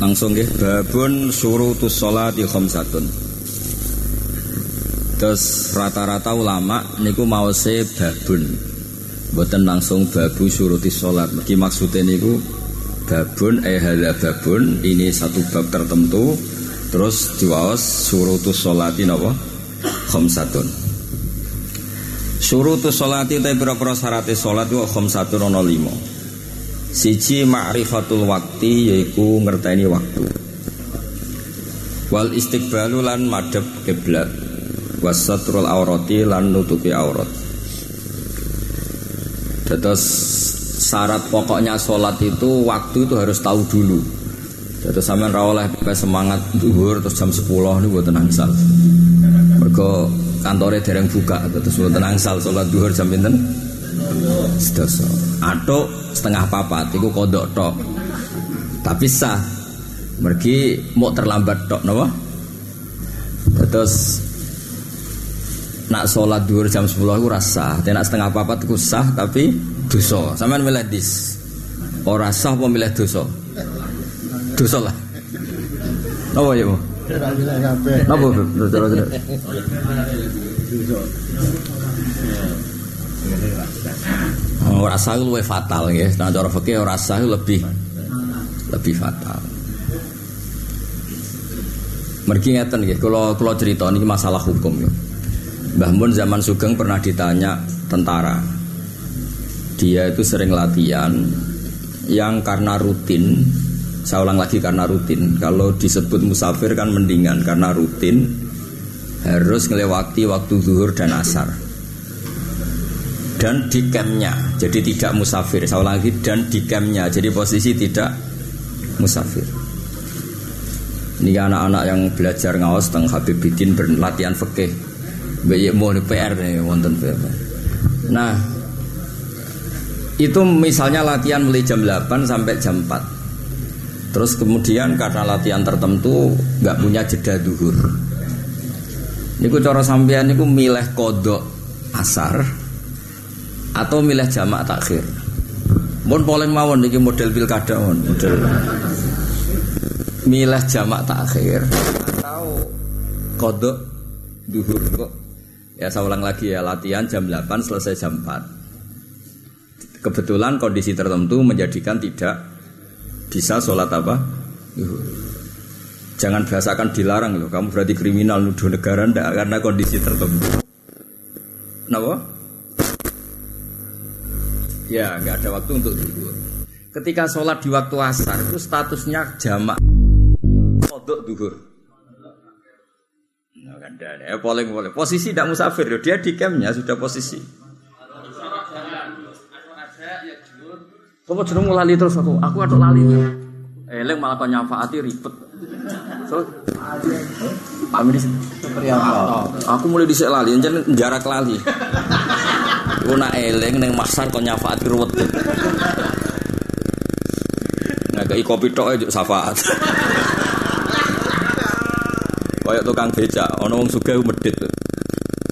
langsung nggih babun syurutus sholati khamsatun. Terus rata-rata ulama niku mau se babun. Mboten langsung babu syurutis sholat. Maksudnya niku babun eh hadza babun ini satu bab tertentu terus diwaos syurutus sholati napa khamsatun. Syurutus sholati ta pira-pira syarat salat wa khamsatun ana lima. Siji ma'rifatul waktu yaiku ngerteni waktu. Wal istiqbalu lan madhep kiblat. Wasatrul aurati lan nutupi aurat. Terus syarat pokoknya sholat itu waktu itu harus tahu dulu. Terus sampean ra oleh semangat zuhur terus jam 10 niku boten angsal. Mergo kantore dereng buka terus boten angsal sholat zuhur jam pinten? Sedasa. Atuk setengah papat iku kodok tok. Tapi sah. Mergi mau terlambat tok napa? Terus nak sholat duhur jam 10 itu rasa, nak setengah papat itu sah tapi dosa. Sampean milih dis. Ora sah apa milih dosa? Dosa lah. Napa ya? Napa, Bu? Dosa. Rasa itu lebih fatal ya. Nah, cara fikih rasa itu lebih lebih fatal. Mergi ngeten nggih, kalau kalau cerita ini masalah hukum ya. Mbah Mun zaman Sugeng pernah ditanya tentara. Dia itu sering latihan yang karena rutin, saya ulang lagi karena rutin. Kalau disebut musafir kan mendingan karena rutin harus ngelewati waktu zuhur dan asar dan di campnya. Jadi tidak musafir. Saya lagi dan di campnya. Jadi posisi tidak musafir. Ini anak-anak yang belajar ngawas tentang Habib Bidin berlatihan fikih. Bayi mau PR nih wonten. Nah itu misalnya latihan mulai jam 8 sampai jam 4 Terus kemudian karena latihan tertentu nggak punya jeda duhur. Niku cara sampean niku milih kodok asar atau milih jamak takhir. Mun polen mawon niki model pilkada mon, model milih jamak takhir atau kodok duhur kok. Ya saya ulang lagi ya latihan jam 8 selesai jam 4. Kebetulan kondisi tertentu menjadikan tidak bisa sholat apa? Duhur. Jangan bahasakan dilarang loh. Kamu berarti kriminal nuduh negara ndak karena kondisi tertentu. Kenapa? Ya, nggak ada waktu untuk duhur. Ketika sholat di waktu asar itu statusnya jamak kodok duhur. Nah, kan ya boleh boleh. Posisi tidak musafir, dia di campnya sudah posisi. Kamu jeneng lali terus aku, aku ada lali. Eleng malah kau nyafaati ribet. So, Amin di Aku mulai di lali, jangan jarak lali. Aku nak eleng neng masar kau nyafaati ruwet. Nggak kopi tok aja safaat. Kayak tukang becak, ono wong sugih medit.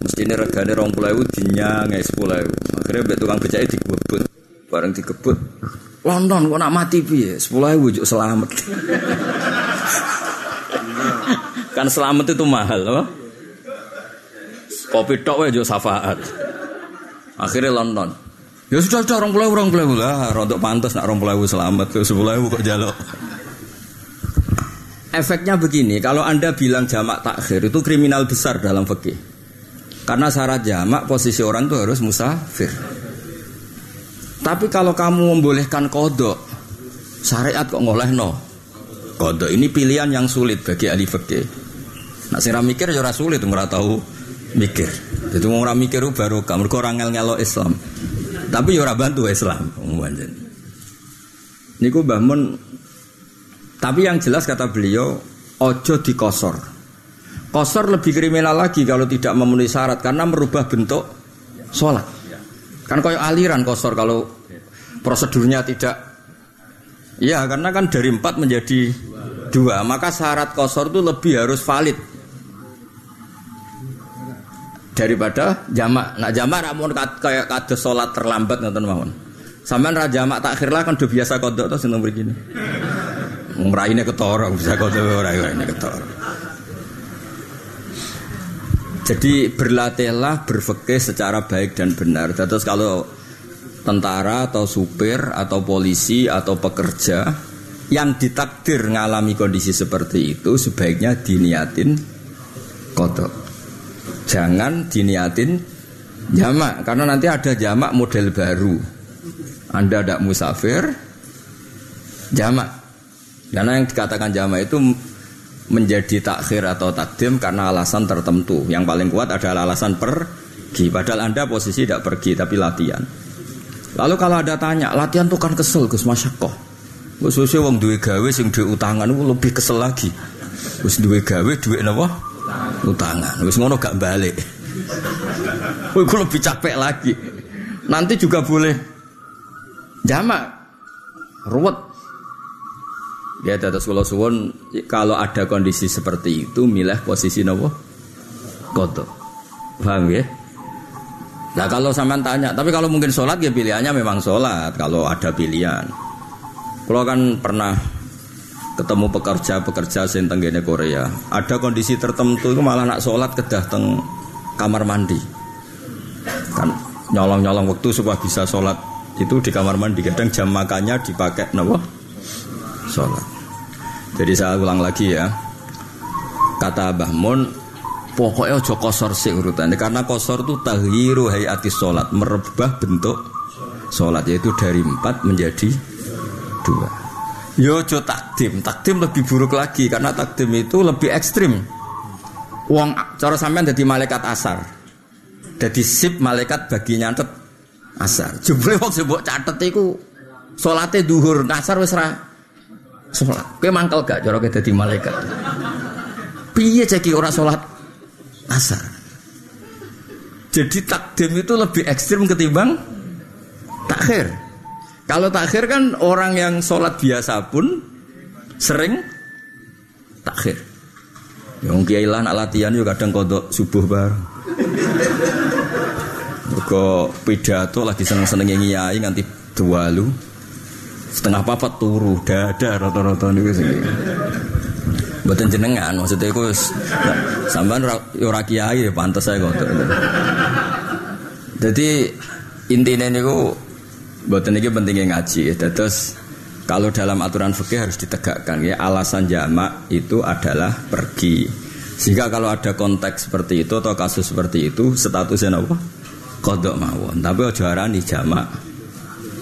Mestine regane 20.000 dinyang 10.000. Akhirnya mbek tukang becake digebut. Bareng digebut. London kok nak mati piye? 10.000 juk selamat. kan selamat itu mahal loh. Kopi tok wae juk syafaat. Akhirnya London. Ya sudah sudah orang pulau orang pulau lah, rontok pantas nak orang pulau selamat tuh sepuluh kok jaluk. Efeknya begini, kalau anda bilang jamak takhir itu kriminal besar dalam fikih. Karena syarat jamak posisi orang itu harus musafir. Tapi kalau kamu membolehkan kodok, syariat kok ngoleh no. Kodok ini pilihan yang sulit bagi ahli fikih. Nak sira mikir ya sulit ora tahu mikir. Jadi orang mikir baru kamu orang ngel ngelo Islam. Tapi ya ora bantu Islam. Niku bangun tapi yang jelas kata beliau, ojo dikosor. Kosor lebih kriminal lagi kalau tidak memenuhi syarat karena merubah bentuk sholat. Kan koyo aliran kosor kalau prosedurnya tidak. Ya karena kan dari empat menjadi dua, maka syarat kosor itu lebih harus valid daripada jamak. Nah jamak namun kayak kado sholat terlambat nonton mawon. Sampai raja jamak takhir lah kan udah biasa kodok tuh seneng begini. Ngeraine ketara bisa kodo ora ini ketara. Jadi berlatihlah berfikih secara baik dan benar. Terus kalau tentara atau supir atau polisi atau pekerja yang ditakdir mengalami kondisi seperti itu sebaiknya diniatin kodok. Jangan diniatin jamak karena nanti ada jamak model baru. Anda tidak musafir jamak. Karena yang dikatakan jamak itu menjadi takhir atau takdim karena alasan tertentu. Yang paling kuat adalah alasan pergi. Padahal Anda posisi tidak pergi tapi latihan. Lalu kalau ada tanya, latihan tuh kan kesel Gus Masyakoh. Gus susu wong duwe gawe sing duwe utangan lebih kesel lagi. Gus duwe gawe duwe napa? Utangan. Gus ngono gak balik. Gue lebih capek lagi. Nanti juga boleh jamak ruwet Ya dados kula suwun kalau ada kondisi seperti itu milih posisi nopo? Koto. Paham ya? Nah kalau sampean tanya, tapi kalau mungkin sholat ya pilihannya memang sholat kalau ada pilihan. Kalau kan pernah ketemu pekerja-pekerja sing tenggene Korea, ada kondisi tertentu itu malah nak sholat kedah teng kamar mandi. Kan nyolong-nyolong waktu supaya bisa sholat itu di kamar mandi. Kadang jam makannya dipakai nopo? sholat. Jadi saya ulang lagi ya. Kata Abah Mun, pokoknya ojo kosor sih urutannya karena kosor itu tahiru hayati sholat merubah bentuk sholat yaitu dari empat menjadi dua. Yo ojo takdim, takdim lebih buruk lagi karena takdim itu lebih ekstrim. Uang cara sampean jadi malaikat asar, jadi sip malaikat bagi nyantet asar. Jumlah wong sebut catet itu sholatnya duhur asar wes sholat. Kowe mangkel gak cara kowe dadi malaikat? Piye ceki orang sholat asar? Jadi takdim itu lebih ekstrim ketimbang takhir. Kalau takhir kan orang yang sholat biasa pun sering takhir. Yang kiai lah latihan juga kadang kodok subuh bareng. Kok pidato lagi seneng-seneng ngiai nganti dua lu setengah papat turu dada rata-rata niku sing Mboten jenengan maksudnya iku sampean ora kiai ya saya kok. Jadi intinya niku mboten iki pentingnya ngaji. Terus kalau dalam aturan fikih harus ditegakkan ya alasan jamak itu adalah pergi. Sehingga kalau ada konteks seperti itu atau kasus seperti itu statusnya apa? Kodok mawon. Tapi ojo arani jamak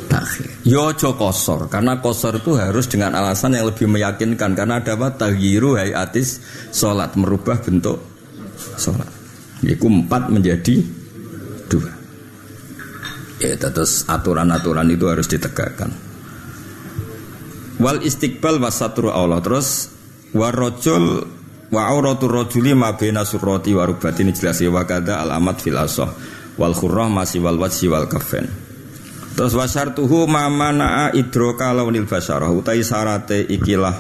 takhir. Yo ya kosor karena kosor itu harus dengan alasan yang lebih meyakinkan karena ada apa tagiru hayatis sholat merubah bentuk sholat. Yaitu empat menjadi dua. Ya terus aturan-aturan itu harus ditegakkan. Wal istiqbal wasatru Allah. Terus warojul wa auratul rojuli ma baina surrati wa rubatin jelas ya wa kada alamat fil wal khurrah masih wal wajhi wal kafen. Terus wasartuhu mamana idroka launil basarah utai sarate ikilah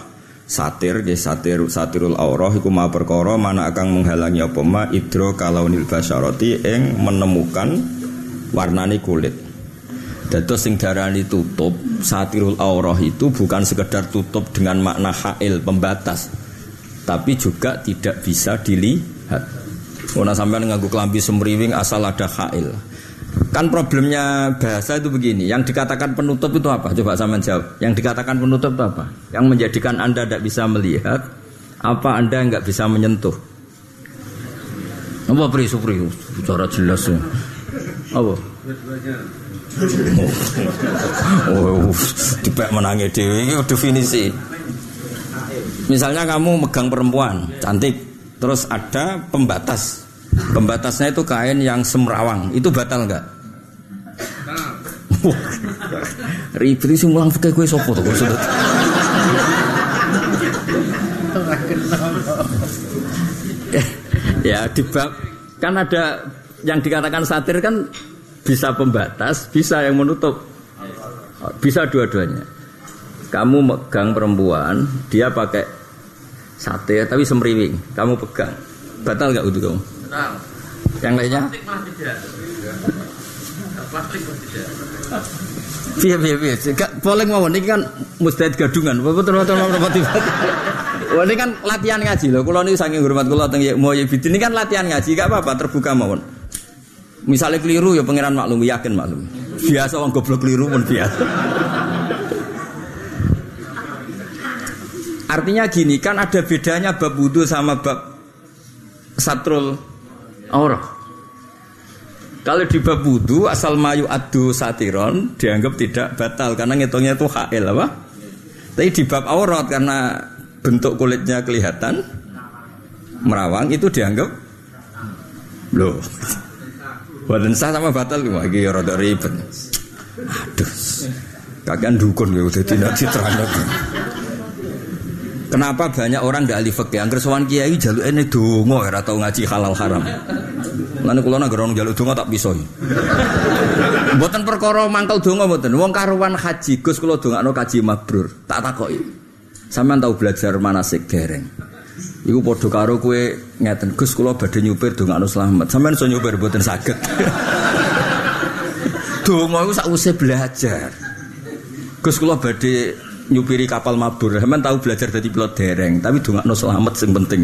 satir nggih satir satirul aurah iku ma perkara mana akan menghalangi apa? Ma idroka launil basarati ing menemukan warnani kulit. Dados sing darani tutup satirul aurah itu bukan sekedar tutup dengan makna hail pembatas tapi juga tidak bisa dilihat. Ona sampean nganggo klambi semriwing asal ada hail. Kan problemnya bahasa itu begini, yang dikatakan penutup itu apa? Coba sama jawab. Yang dikatakan penutup itu apa? Yang menjadikan Anda tidak bisa melihat, apa Anda nggak bisa menyentuh? Apa prisu? Bicara jelas ya. Apa? Oh, oh tiba menangi dewi ini definisi. Misalnya kamu megang perempuan cantik, terus ada pembatas Pembatasnya itu kain yang semrawang. Itu batal nggak? Ribet sih mulang fikih gue sopo tuh ya di bab kan ada yang dikatakan satir kan bisa pembatas, bisa yang menutup. Bisa dua-duanya. Kamu megang perempuan, dia pakai satir tapi semriwing, kamu pegang. Batal nggak untuk kamu? Yang lainnya? Piye piye piye. Gak polling mawon iki kan mustahid gadungan. Wah ini kan latihan ngaji loh. Kalau ini saking hormat kalau teng mau bidin ini kan latihan ngaji. Gak apa-apa terbuka mawon. Misalnya keliru ya pangeran maklum yakin maklum. Biasa orang goblok keliru pun biasa. Artinya gini kan ada bedanya bab wudhu sama bab satrul aurah. Kalau di bab wudhu asal mayu adu satiron dianggap tidak batal karena ngitungnya itu hal apa? Tapi di bab aurat karena bentuk kulitnya kelihatan merawang itu dianggap loh. Badan sah sama batal lagi ya rada ribet. Aduh. Kagian dukun ya udah tidak diterangkan. Kenapa banyak orang tidak ahli fikih? Angger sowan kiai jaluk ini dongo ya atau ngaji halal haram. Lalu kalau nak gerong jaluk dongo tak bisa. Buatan perkara mangkal dongo buatan. Wong karuan haji gus kalau dongo no kaji mabrur. Tak takoi. Sampean tahu belajar manasik dereng. Iku podo karo kue ngeten gus kalau badhe nyupir dongakno selamat. Sampean iso nyupir buatan sakit. dongo iku sakwise belajar. Gus kula badhe nyupiri kapal mabur. Sampeyan tahu belajar dari pilot dereng, tapi dongakno selamat sing penting.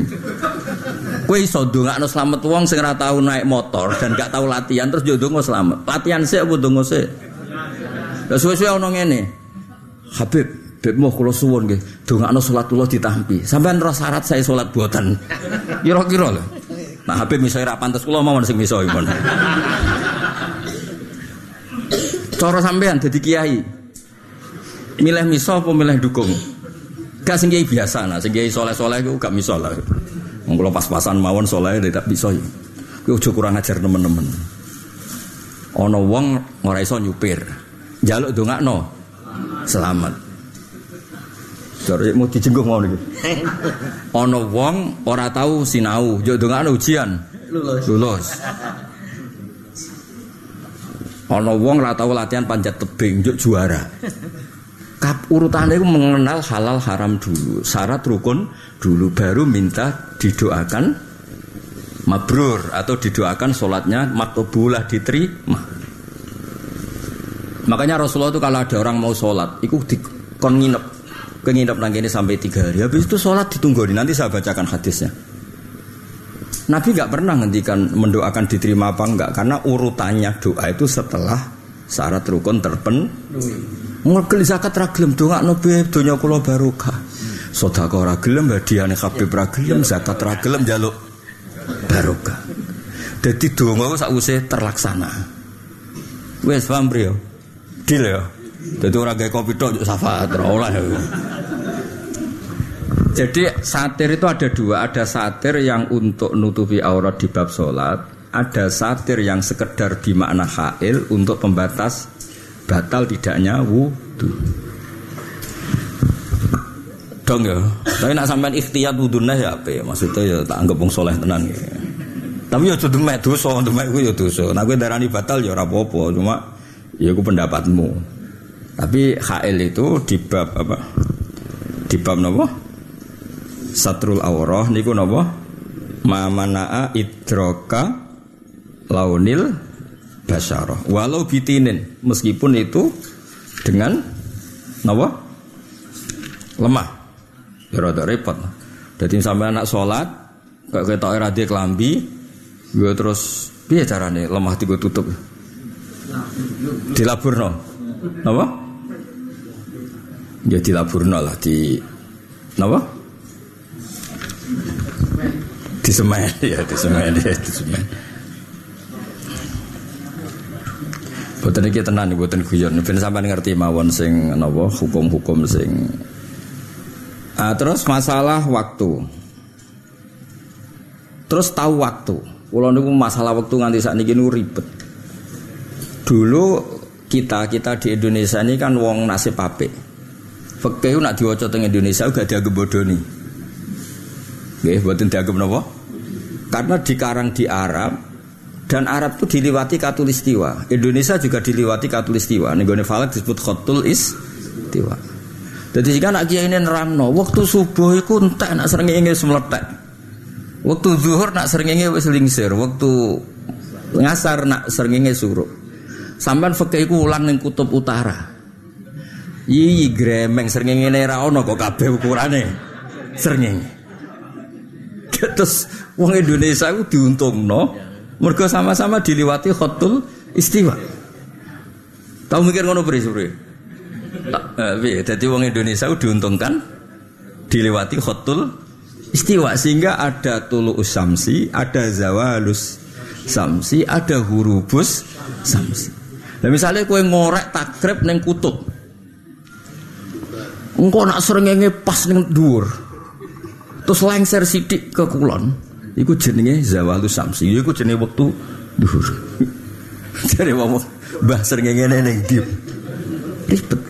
Kowe iso dongakno selamat wong sing ora tahu naik motor dan gak tahu latihan terus yo dongo selamat. Latihan sik apa dongo sik? Lah suwe-suwe ana ngene. Habib, Habib mau kula suwun nggih, dongakno salat kula ditampi. Sampeyan ora syarat saya salat buatan. Kira-kira lho. Nah Habib miso ora pantes kula mawon sing miso pun. Cara sampean dadi kiai, milih miso apa milih dukung gak sing biasa nah sing soleh-soleh itu gak miso lah wong pas-pasan mawon soleh tidak bisa kuwi aja kurang ajar temen-temen ana wong ora iso nyupir njaluk dongakno selamat Jare mau dijengguh mau niki. Ana wong ora tahu sinau, yo dongakno ujian. Lulus. Lulus. Ana wong ora tahu latihan panjat tebing, yo juara. Kap urutannya itu mengenal halal haram dulu, syarat rukun dulu, baru minta didoakan mabrur atau didoakan sholatnya makbulah diterima. Makanya Rasulullah itu kalau ada orang mau sholat, itu dikon nginep, kenginep nang ini sampai tiga hari. Habis itu sholat ditunggu, nanti saya bacakan hadisnya. Nabi nggak pernah ngendikan mendoakan diterima apa enggak, karena urutannya doa itu setelah syarat rukun terpenuhi. Ngegel zakat ra gelem dongakno beb donya kula barokah. Sedekah ora gelem hadiahne zakat ra gelem njaluk barokah. Dadi donga terlaksana. Wes paham bro. Deal ya. Dadi ora gawe kopi tok syafaat oleh. Jadi satir itu ada dua, ada satir yang untuk nutupi aurat di bab sholat, ada satir yang sekedar di makna hail untuk pembatas batal tidaknya wudhu dong ya. Tapi nak sampean ikhtiyat wudhunya ya apa ya maksudnya ya tak anggap wong soleh tenan ya. Tapi ya sudah mek dosa demek ku ya dosa. Nah gue darani batal ya apa-apa cuma ya gue pendapatmu tapi HL itu di bab apa? Di bab napa satrul aurah niku napa mamanaa idroka launil basyarah walau bitinin meskipun itu dengan apa lemah. Ya rada repot. Jadi sampai anak sholat kayak kita era dia kelambi gue terus biar caranya lemah tiga tutup. Dilabur no? Apa ya dilabur no lah di apa di semen ya di semen ya di semen Boten iki tenan boten guyon. Ben sampean ngerti mawon sing napa hukum-hukum sing Ah, terus masalah waktu. Terus tahu waktu. Kulo niku masalah waktu nganti saat ini ribet. Dulu kita kita di Indonesia ini kan wong nasib apik. Fikih nak diwaca teng Indonesia gak dianggap bodoni. Nggih, boten dianggap napa? Karena dikarang di Arab dan Arab itu diliwati katulistiwa. Indonesia juga diliwati katulistiwa. Nih gue falak disebut khotul istiwa. Jadi jika nak kiai ini neramno, waktu subuh itu entah nak sering ingin semeletek. Waktu zuhur nak sering ingin wes lingsir. Waktu ngasar nak sering ingin suruh. Sampean fikih iku ulang ning kutub utara. Iyi gremeng srengenge ra ono kok kabeh ukurane. Srengenge. Terus wong Indonesia itu diuntungno mergo sama-sama diliwati khotul istiwa. Tahu mikir ngono pri sore? Eh, jadi wong Indonesia itu diuntungkan dilewati khotul istiwa sehingga ada tulu usamsi, ada zawalus samsi, ada hurubus samsi. Nah misalnya kue ngorek takrib neng kutub, engkau nak serengenge pas neng dur, terus lengser sidik ke kulon, iku jenenge zawalus samsi, iku jenenge waktu dur. Jadi ngomong bah serengenge neng diep, ribet.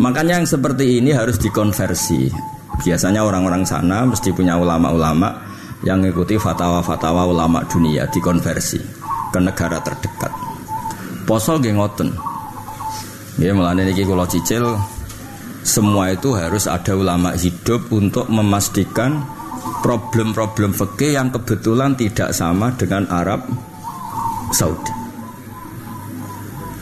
Makanya yang seperti ini harus dikonversi. Biasanya orang-orang sana mesti punya ulama-ulama yang mengikuti fatwa-fatwa ulama dunia dikonversi ke negara terdekat. Poso nggih ngoten. Ya mulane niki kula cicil semua itu harus ada ulama hidup untuk memastikan problem-problem fikih yang kebetulan tidak sama dengan Arab Saudi.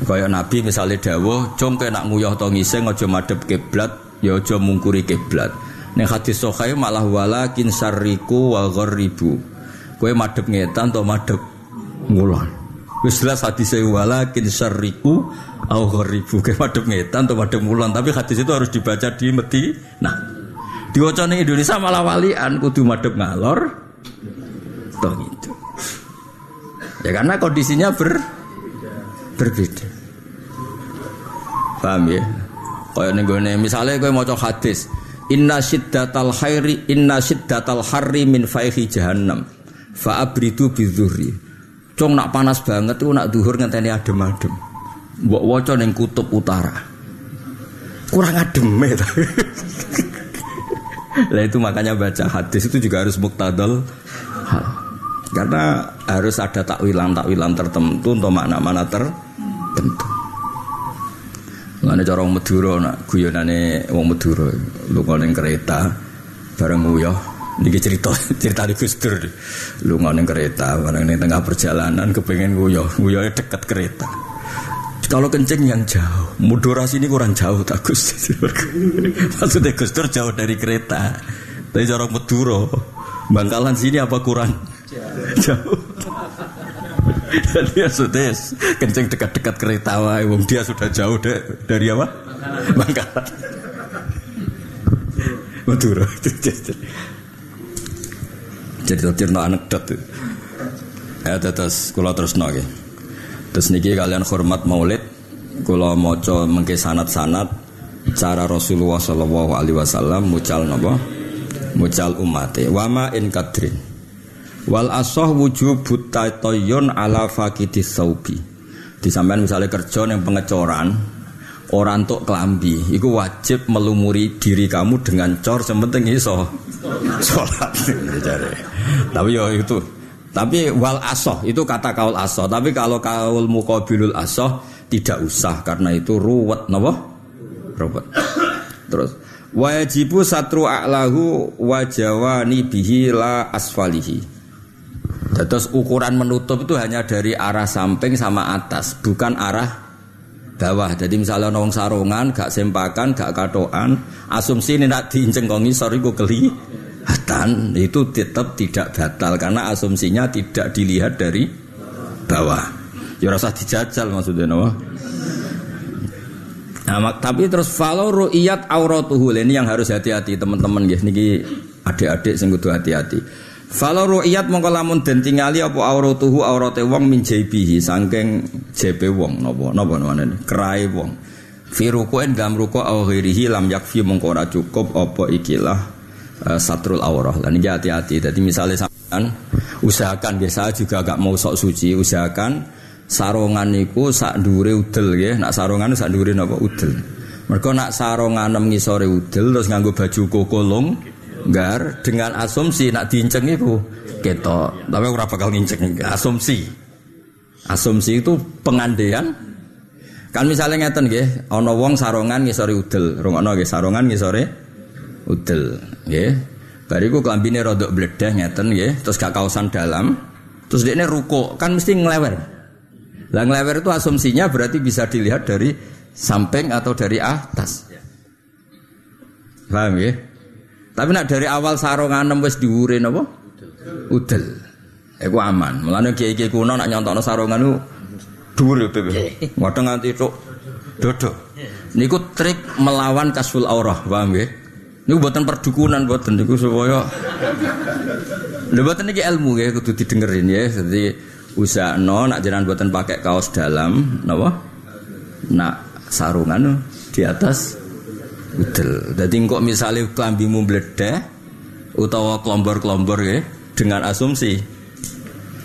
Kaya Nabi misalnya dawuh, "Cung nak nguyah to ngising aja madhep kiblat, ya aja mungkuri kiblat." Ning hadis sahih malah walakin sarriku wa gharribu. Kowe madhep ngetan to madhep ngulon. Wis jelas hadis walakin syarriku au gharibu ke madhep ngetan atau madhep mulan tapi hadis itu harus dibaca di meti. Nah, diwaca ning Indonesia malah walian kudu madhep ngalor. Toh gitu. Ya karena kondisinya ber berbeda. Paham ya? Kaya ning gone misale kowe maca hadis, Inna syiddatal khairi inna syiddatal harri min faihi jahannam. Fa abridu. Cong nak panas banget tuh nak duhur ngenteni adem-adem. Mbok waca ning kutub utara. Kurang adem ya. Lah itu makanya baca hadis itu juga harus muktadal. Karena harus ada takwilan-takwilan tertentu untuk makna-makna tertentu. Ngene cara wong Madura nak guyonane wong Madura lunga ning kereta bareng nguyah Niki cerita cerita di Gus Dur. Lu ning kereta, barang ning tengah perjalanan kepengen guyoh, guyoh dekat kereta. Kalau kencing yang jauh, mudorasi ini kurang jauh tak Gus. Maksudnya Gus Dur jauh dari kereta. Tapi cara Madura, Bangkalan sini apa kurang? Jauh. Jadi ya sudah kencing dekat-dekat kereta wae wong dia sudah jauh de, dari apa? Bangkalan. Madura. cerita-cerita anekdot ya terus kula terus nage terus niki kalian hormat maulid kula moco mengke sanat-sanat cara Rasulullah Shallallahu Alaihi Wasallam mucal napa? Mucal umate wama in kadrin wal asoh wujub toyon ala fakidis saubi di sampean misalnya kerja yang pengecoran orang untuk kelambi itu wajib melumuri diri kamu dengan cor sementing iso sholat. Tapi ya itu tapi wal asoh itu kata kaul asoh tapi kalau kaul mukabilul asoh tidak usah karena itu ruwet napa ruwet terus wajibu satru a'lahu wajawani bihi la asfalihi Terus ukuran menutup itu hanya dari arah samping sama atas, bukan arah bawah. Jadi misalnya nong sarungan, gak sempakan, gak katoan, asumsi ini nak diinceng kongi, sorry gue keli. Hatan itu tetap tidak batal karena asumsinya tidak dilihat dari bawah. Ya rasa dijajal maksudnya no? Nah, tapi terus follow ru'iyat auratuhu ini yang harus hati-hati teman-teman ya. Niki adik-adik sing hati-hati. Kalau ru'iyat mongko lamun den tingali apa auratuhu aurate wong min jaibihi saking jebe wong napa napa namane kerai wong. Fi ruku'in dalam ruku' lam yakfi mongko cukup apa ikilah uh, satrul aurah. Lan iki hati-hati. Dadi misale sampean usahakan biasa juga agak mau sok suci, usahakan sarungan niku sak dhuwure udel nggih. Nak sarungan sak dhuwure napa udel. Mergo nak sarungan ngisore udel terus nganggo baju kokolong gar dengan asumsi nak diinceng itu ketok tapi ora bakal nginceng asumsi asumsi itu pengandaian kan misalnya ngeten nggih ana wong sarongan ngisore udel rungokno nggih sarongan ngisore udel nggih bariku klambine rada bledeh ngeten nggih terus gak kaosan dalam terus dia ruko kan mesti ngelewer Lah ngelewer itu asumsinya berarti bisa dilihat dari samping atau dari atas. Paham ya? Tapi nak dari awal sarungan wis diure napa? Udel. Iku aman. Mulane kiai-kiai kuno nak nyontokno sarungan ku dhuwur ya, Beb. Wadang nganti tok dodo. Niku trik melawan kasful aurah, paham ya? Niku buatan perdukunan buatan niku supaya Lha buatan niki ilmu ya kudu didengerin ya. Jadi usahno nak jenengan buatan pakai kaos dalam napa? Nak sarungan di atas udel. Dadi kok misalnya klambimu meledah utawa kelombor-kelombor ya dengan asumsi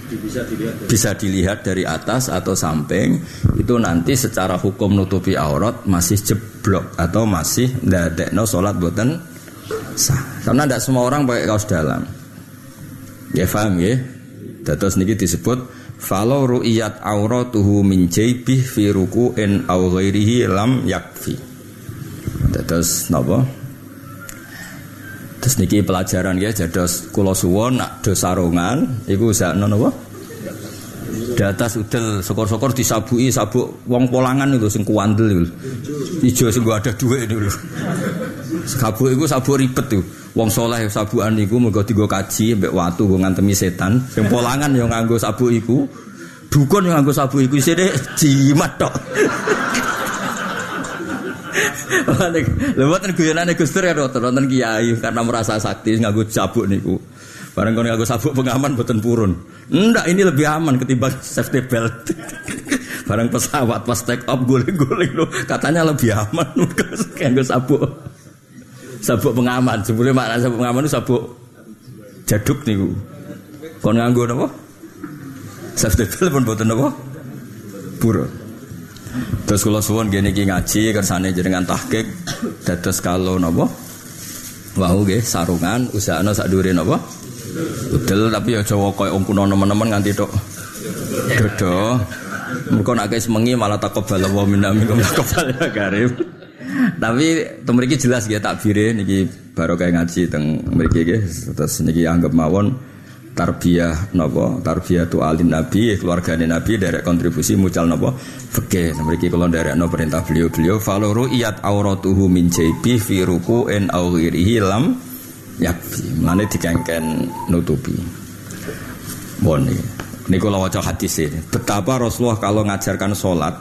bisa dilihat, bisa dilihat dari atas atau samping itu nanti secara hukum nutupi aurat masih jeblok atau masih no sholat buatan sah. Karena tidak semua orang pakai kaos dalam. Ya paham ya? Terus niki disebut falau ru'iyat auratuhu min jaybih fi ruku'in aw ghairihi lam yakfi. Terus napa? Terus niki pelajaran ya jados kula suwon nak do sarungan iku usahno napa? Di atas udel sokor-sokor disabuki sabuk wong polangan itu sing kuandel itu. Ijo sing ada duit itu. Sabuk iku sabuk ribet tuh. Wong soleh sabukan iku mergo digo kaji mbek watu go ngantemi setan. Sing polangan yang nganggo sabuk iku. Dukun yang nganggo sabuk iku isine jimat tok. Lha mboten guyonane Gus Dur ya wonten kiai karena merasa sakti nganggo sabuk niku. Barang kon nganggo sabuk pengaman mboten purun. Ndak ini lebih aman ketimbang safety belt. Barang pesawat pas take off guling-guling lo katanya lebih aman nganggo sabuk. Sabuk pengaman. Sebelum makna sabuk pengaman itu sabuk jaduk niku. Kon nganggo napa? Safety belt pun mboten napa? Purun. Terus kalau suwon gini ngaji kersane jenengan tahqiq dados kalau napa? Wau nggih sarungan usahana sak dure napa? Udel tapi ya Jawa koyo wong kuno nemen-nemen nganti tok dodo. Mergo nek semengi malah takobal wa minna minkum takobal ya karim. Tapi temriki jelas ya takbire niki baru kayak ngaji teng mriki nggih. Terus niki anggap mawon tarbiyah napa? Tarbiyah tu alin nabi keluargane nabi dari kontribusi mucal napa? Fikih mriki kula nderekno perintah beliau-beliau faluru iyat auratuhu min jaibi fi ruku'in aw ghairihi lam yakfi mane dikengken nutupi bon ini kalau waca hadis ini betapa Rasulullah kalau ngajarkan sholat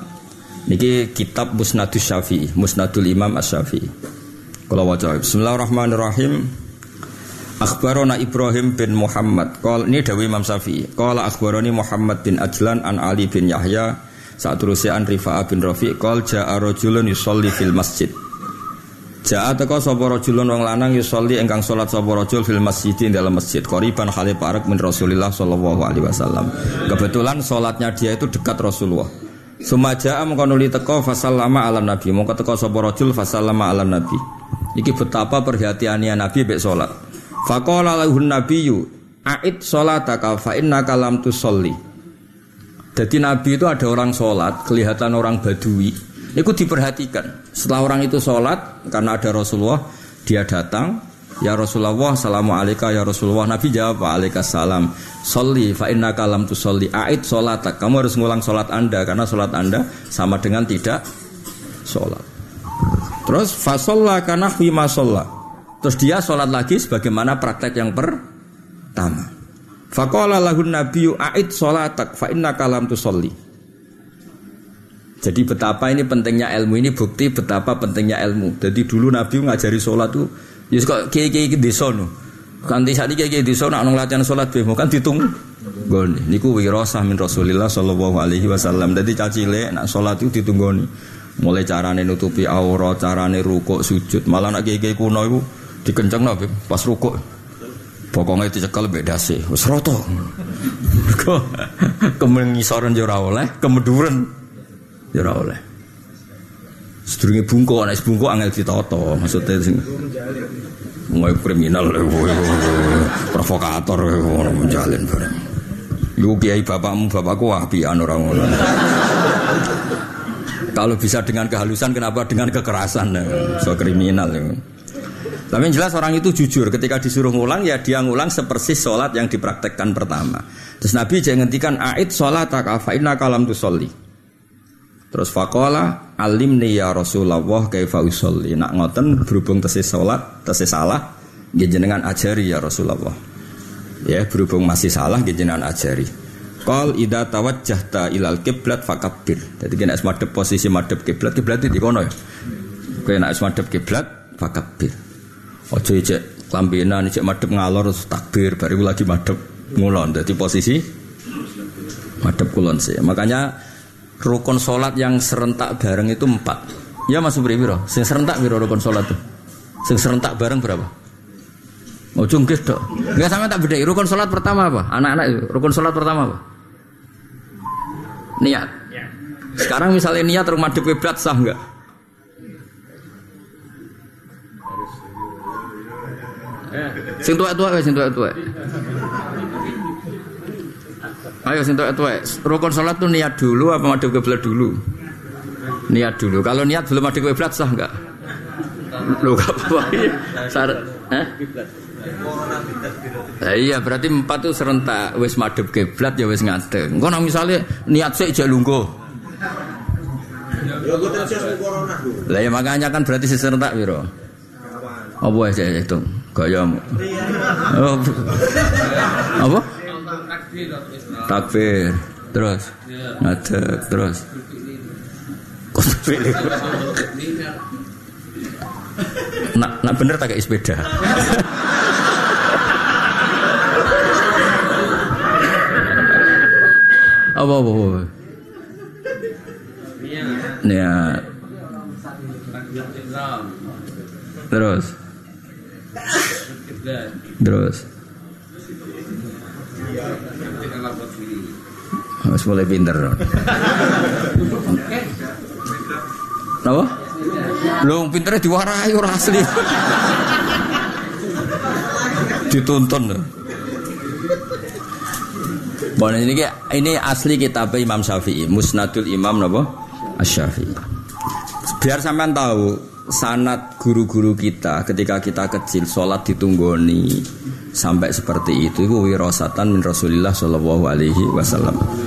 niki kitab Musnadus Syafi'i Musnadul Imam As-Syafi'i kalau waca Bismillahirrahmanirrahim Akhbarona Ibrahim bin Muhammad. Kal ini Dawi Imam Syafi'i. Kala akhbaroni Muhammad bin Ajlan an Ali bin Yahya. Saat an Rifa'a bin Rafi. Kal ja'a rojulun yusolli fil masjid. Ja'a teko sapa rajulun wong lanang yusolli engkang salat sapa rajul fil masjid dalam masjid. Qoriban khali parak min Rasulillah sallallahu alaihi wasallam. Kebetulan salatnya dia itu dekat Rasulullah. Sumaja mengkonuli teko fasallama ala nabi. Mongko teko sapa rajul fasallama ala nabi. Iki betapa perhatiannya Nabi bek salat. Faqala lahun nabiyyu a'id sholataka fa innaka lam tusolli. Jadi Nabi itu ada orang sholat, kelihatan orang badui. Itu diperhatikan. Setelah orang itu sholat, karena ada Rasulullah, dia datang, Ya Rasulullah, Assalamualaikum ya Rasulullah. Nabi jawab, Waalaikumsalam. Soli fa innaka lam tusolli. A'id sholatak. Kamu harus ngulang sholat anda, karena sholat anda sama dengan tidak sholat. Terus fasolla kana ma sholat. Terus dia sholat lagi sebagaimana praktek yang pertama. Fakola lahun nabiyu a'id sholatak fa inna kalam tu sholli. Jadi betapa ini pentingnya ilmu ini bukti betapa pentingnya ilmu. Jadi dulu Nabi ngajari sholat tuh, ya kok kiai kiai di. Kanti saat ini kiai di sono, nong latihan sholat bemo kan ditung. Goni, niku wirosah min Rasulillah Shallallahu Alaihi Wasallam. Jadi cacile nak sholat itu ditunggoni. Mulai carane nutupi aurat, carane rukuk, sujud. Malah nak kiai kiai kuno itu dikenceng nabi pas rukuk pokoknya dicekal beda sih wis roto kok kemengisoran ora oleh kemeduren yo ora oleh sedurunge bungkuk nek bungkuk angel ditoto maksudnya sing mulai kriminal provokator menjalin bareng Lu kiai bapakmu bapakku wahabian orang ngono. Kalau bisa dengan kehalusan kenapa dengan kekerasan? So kriminal ya. Tapi yang jelas orang itu jujur ketika disuruh ngulang ya dia ngulang sepersis sholat yang dipraktekkan pertama. Terus Nabi jangan ngendikan aid sholat inna kalam tu soli. Terus fakola alim nih ya Rasulullah kaifa usolli. Nak ngoten berhubung tesis sholat tesis salah, jenengan ajari ya Rasulullah. Ya berhubung masih salah jenengan ajari. Kal ida tawajjahta ilal kiblat fakabir. Jadi kena madep posisi madep kiblat kiblat itu di kono ya. Kena madep kiblat fakabir. Ojo ijek lambenan ijek madep ngalor takbir baru lagi madep ngulon. Jadi posisi madep kulon sih. Makanya rukun solat yang serentak bareng itu empat. Ya Mas Bro, sing serentak biro rukun solat tuh. Sing serentak bareng berapa? Oh cungkis dok. Enggak sama tak beda. Rukun solat pertama apa? Anak-anak rukun solat pertama apa? Niat. Sekarang misalnya niat rumah madep kiblat sah enggak? Sing tua-tua sing tua-tua. Ayo sing tua-tua. Rukun salat tuh niat dulu apa madhep kiblat dulu? Niat dulu. Kalau niat belum madhep kiblat sah enggak? Lu gak apa-apa. Syarat eh? Nah, iya berarti empat tuh serentak wis madhep kiblat ya wis ngadeg. Engko nang misale niat sik jek lungguh. Lah ya makanya kan berarti serentak piro? Apa aja itu? Gayamu. Oh. Apa? Takbir. Terus. Ngadeg terus. Nak, nak bener tak kayak sepeda. apa apa apa. Niat. Terus. Terus. Harus mulai pinter. Apa? Lu pinternya diwarai ora asli. Dituntun. Bon, ini ini asli kitab Imam Syafi'i, Musnadul Imam napa? Asy-Syafi'i. Biar sampean tahu sanat guru-guru kita ketika kita kecil sholat ditunggoni sampai seperti itu itu wirosatan min Rasulillah Shallallahu Alaihi Wasallam.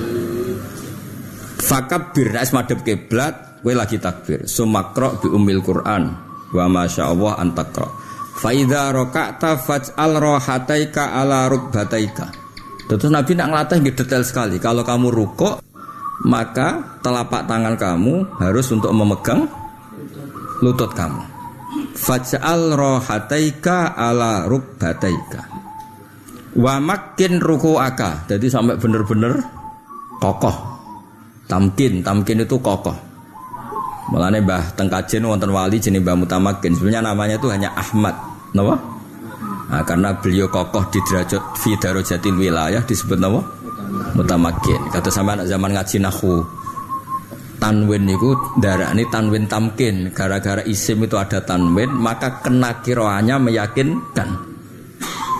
Fakabir nek madhep kiblat kowe lagi takbir. Sumakro bi umil Quran wa masya Allah antakro. Faida rokakta faj'al rohataika ala rukbataika. Terus Nabi nak ngelatih detail sekali. Kalau kamu rukuk maka telapak tangan kamu harus untuk memegang lutut kamu. Faj'al rohataika ala rukbataika. Wa makin ruku'aka. Jadi sampai bener-bener kokoh. Tamkin, tamkin itu kokoh. Mulane Mbah Tengkajen wonten wali jenis Mbah Mutamakin. Sebenarnya namanya itu hanya Ahmad. Napa? Nah, karena beliau kokoh di derajat fi darajatil wilayah disebut napa? Mutamakin. Kata sama anak zaman ngaji nahu tanwin itu darah ini tanwin tamkin gara-gara isim itu ada tanwin maka kena kiroanya meyakinkan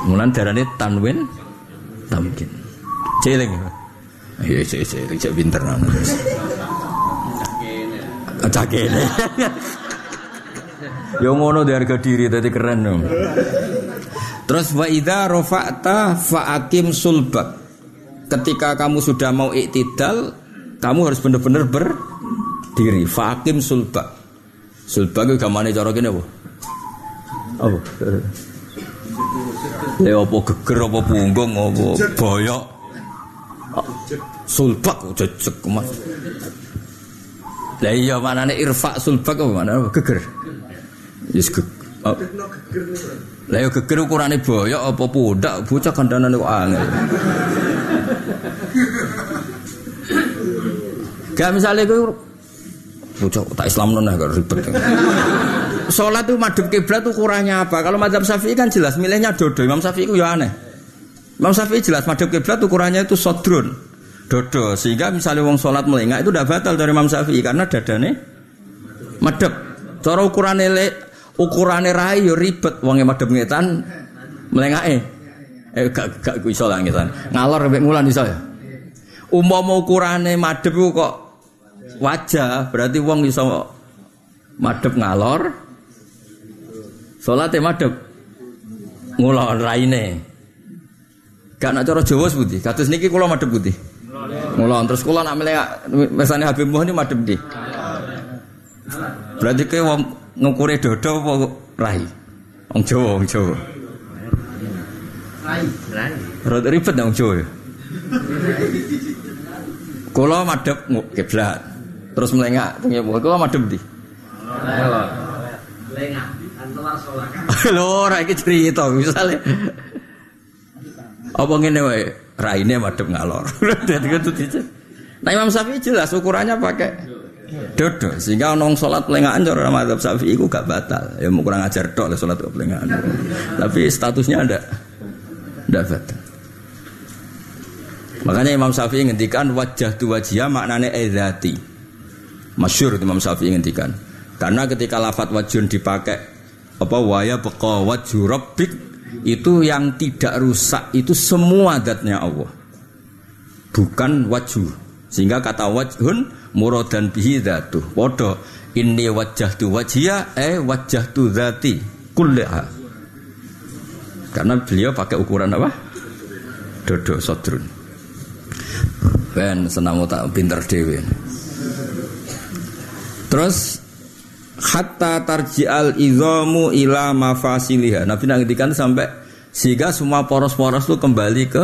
mulan darah ini tanwin tamkin celing iya celing celing cek pinter Cake ini. Yo ngono di harga diri tadi keren dong. Terus wa idza rafa'ta fa'akim sulbak. Ketika kamu sudah mau iktidal, kamu harus benar-benar berdiri. Fakim sulba. Sulba itu gamane cara kene apa? Apa? Le apa geger apa punggung apa boyok. Sulba jejeg Mas. Lah iya manane irfa sulba apa mana geger? Yes geger. Lah yo geger ukurane boyok apa pundak bocah kandhanane kok angel. Gak misalnya gue Bocah tak Islam nona gak ribet. Sholat itu madhep kiblat tuh kurangnya apa? Kalau madhab Syafi'i kan jelas milihnya dodo. Imam Syafi'i itu ya aneh. Imam Syafi'i jelas madhep kiblat tuh kurangnya itu sodrun. Dodo. Sehingga misalnya wong sholat melengak itu udah batal dari Imam Syafi'i karena dadane madhep. Cara ukurannya le, ukurannya rai yo ribet. Wongnya madhep ngetan melengak eh. Gak gak iso lah ngetan. Ngalor sampai mulan iso ya. Umpama ukurane madhep kok wajah berarti wong iso madhep ngalor Salate madhep. Ngulon raine. Gak nak cara Jawa sebuti. Kados niki kula madhep putih. Ngulon terus kula nak milih mesane Habib Muh ini madhep ndi? Berarti ke wong ngukure dodo apa rai? Wong Jawa, wong Jawa. Rai, rai. Ribet wong Jawa. ya? Kula madhep kiblat. Terus melengak teng Kula madhep ndi? Lengak. Lho, ora iki cerita misale. Apa ngene wae? Raine madhep ngalor. Dadi kudu dice. Nah Imam Syafi'i jelas ukurannya pakai dodo sehingga nong sholat pelengahan cara madhab Syafi'i itu gak batal. Ya mau kurang ajar dok lah sholat pelengahan. Tapi statusnya ada tidak batal. Makanya Imam Syafi'i ngendikan wajah tu wajah maknanya edati masyur Imam Syafi'i ngendikan. Karena ketika lafat wajun dipakai apa waya beka wajhu rabbik itu yang tidak rusak itu semua datnya Allah. Bukan wajhu. Sehingga kata wajhun muradan bihi dzatuh padha inni wajjahtu wajhiya eh wajjahtu dzati kullaha karena beliau pakai ukuran apa? Dodo sodrun. Ben senang tak pinter dewe. Terus hatta tarji'al idhamu ila mafasiliha Nabi nangitikan sampai sehingga semua poros-poros itu kembali ke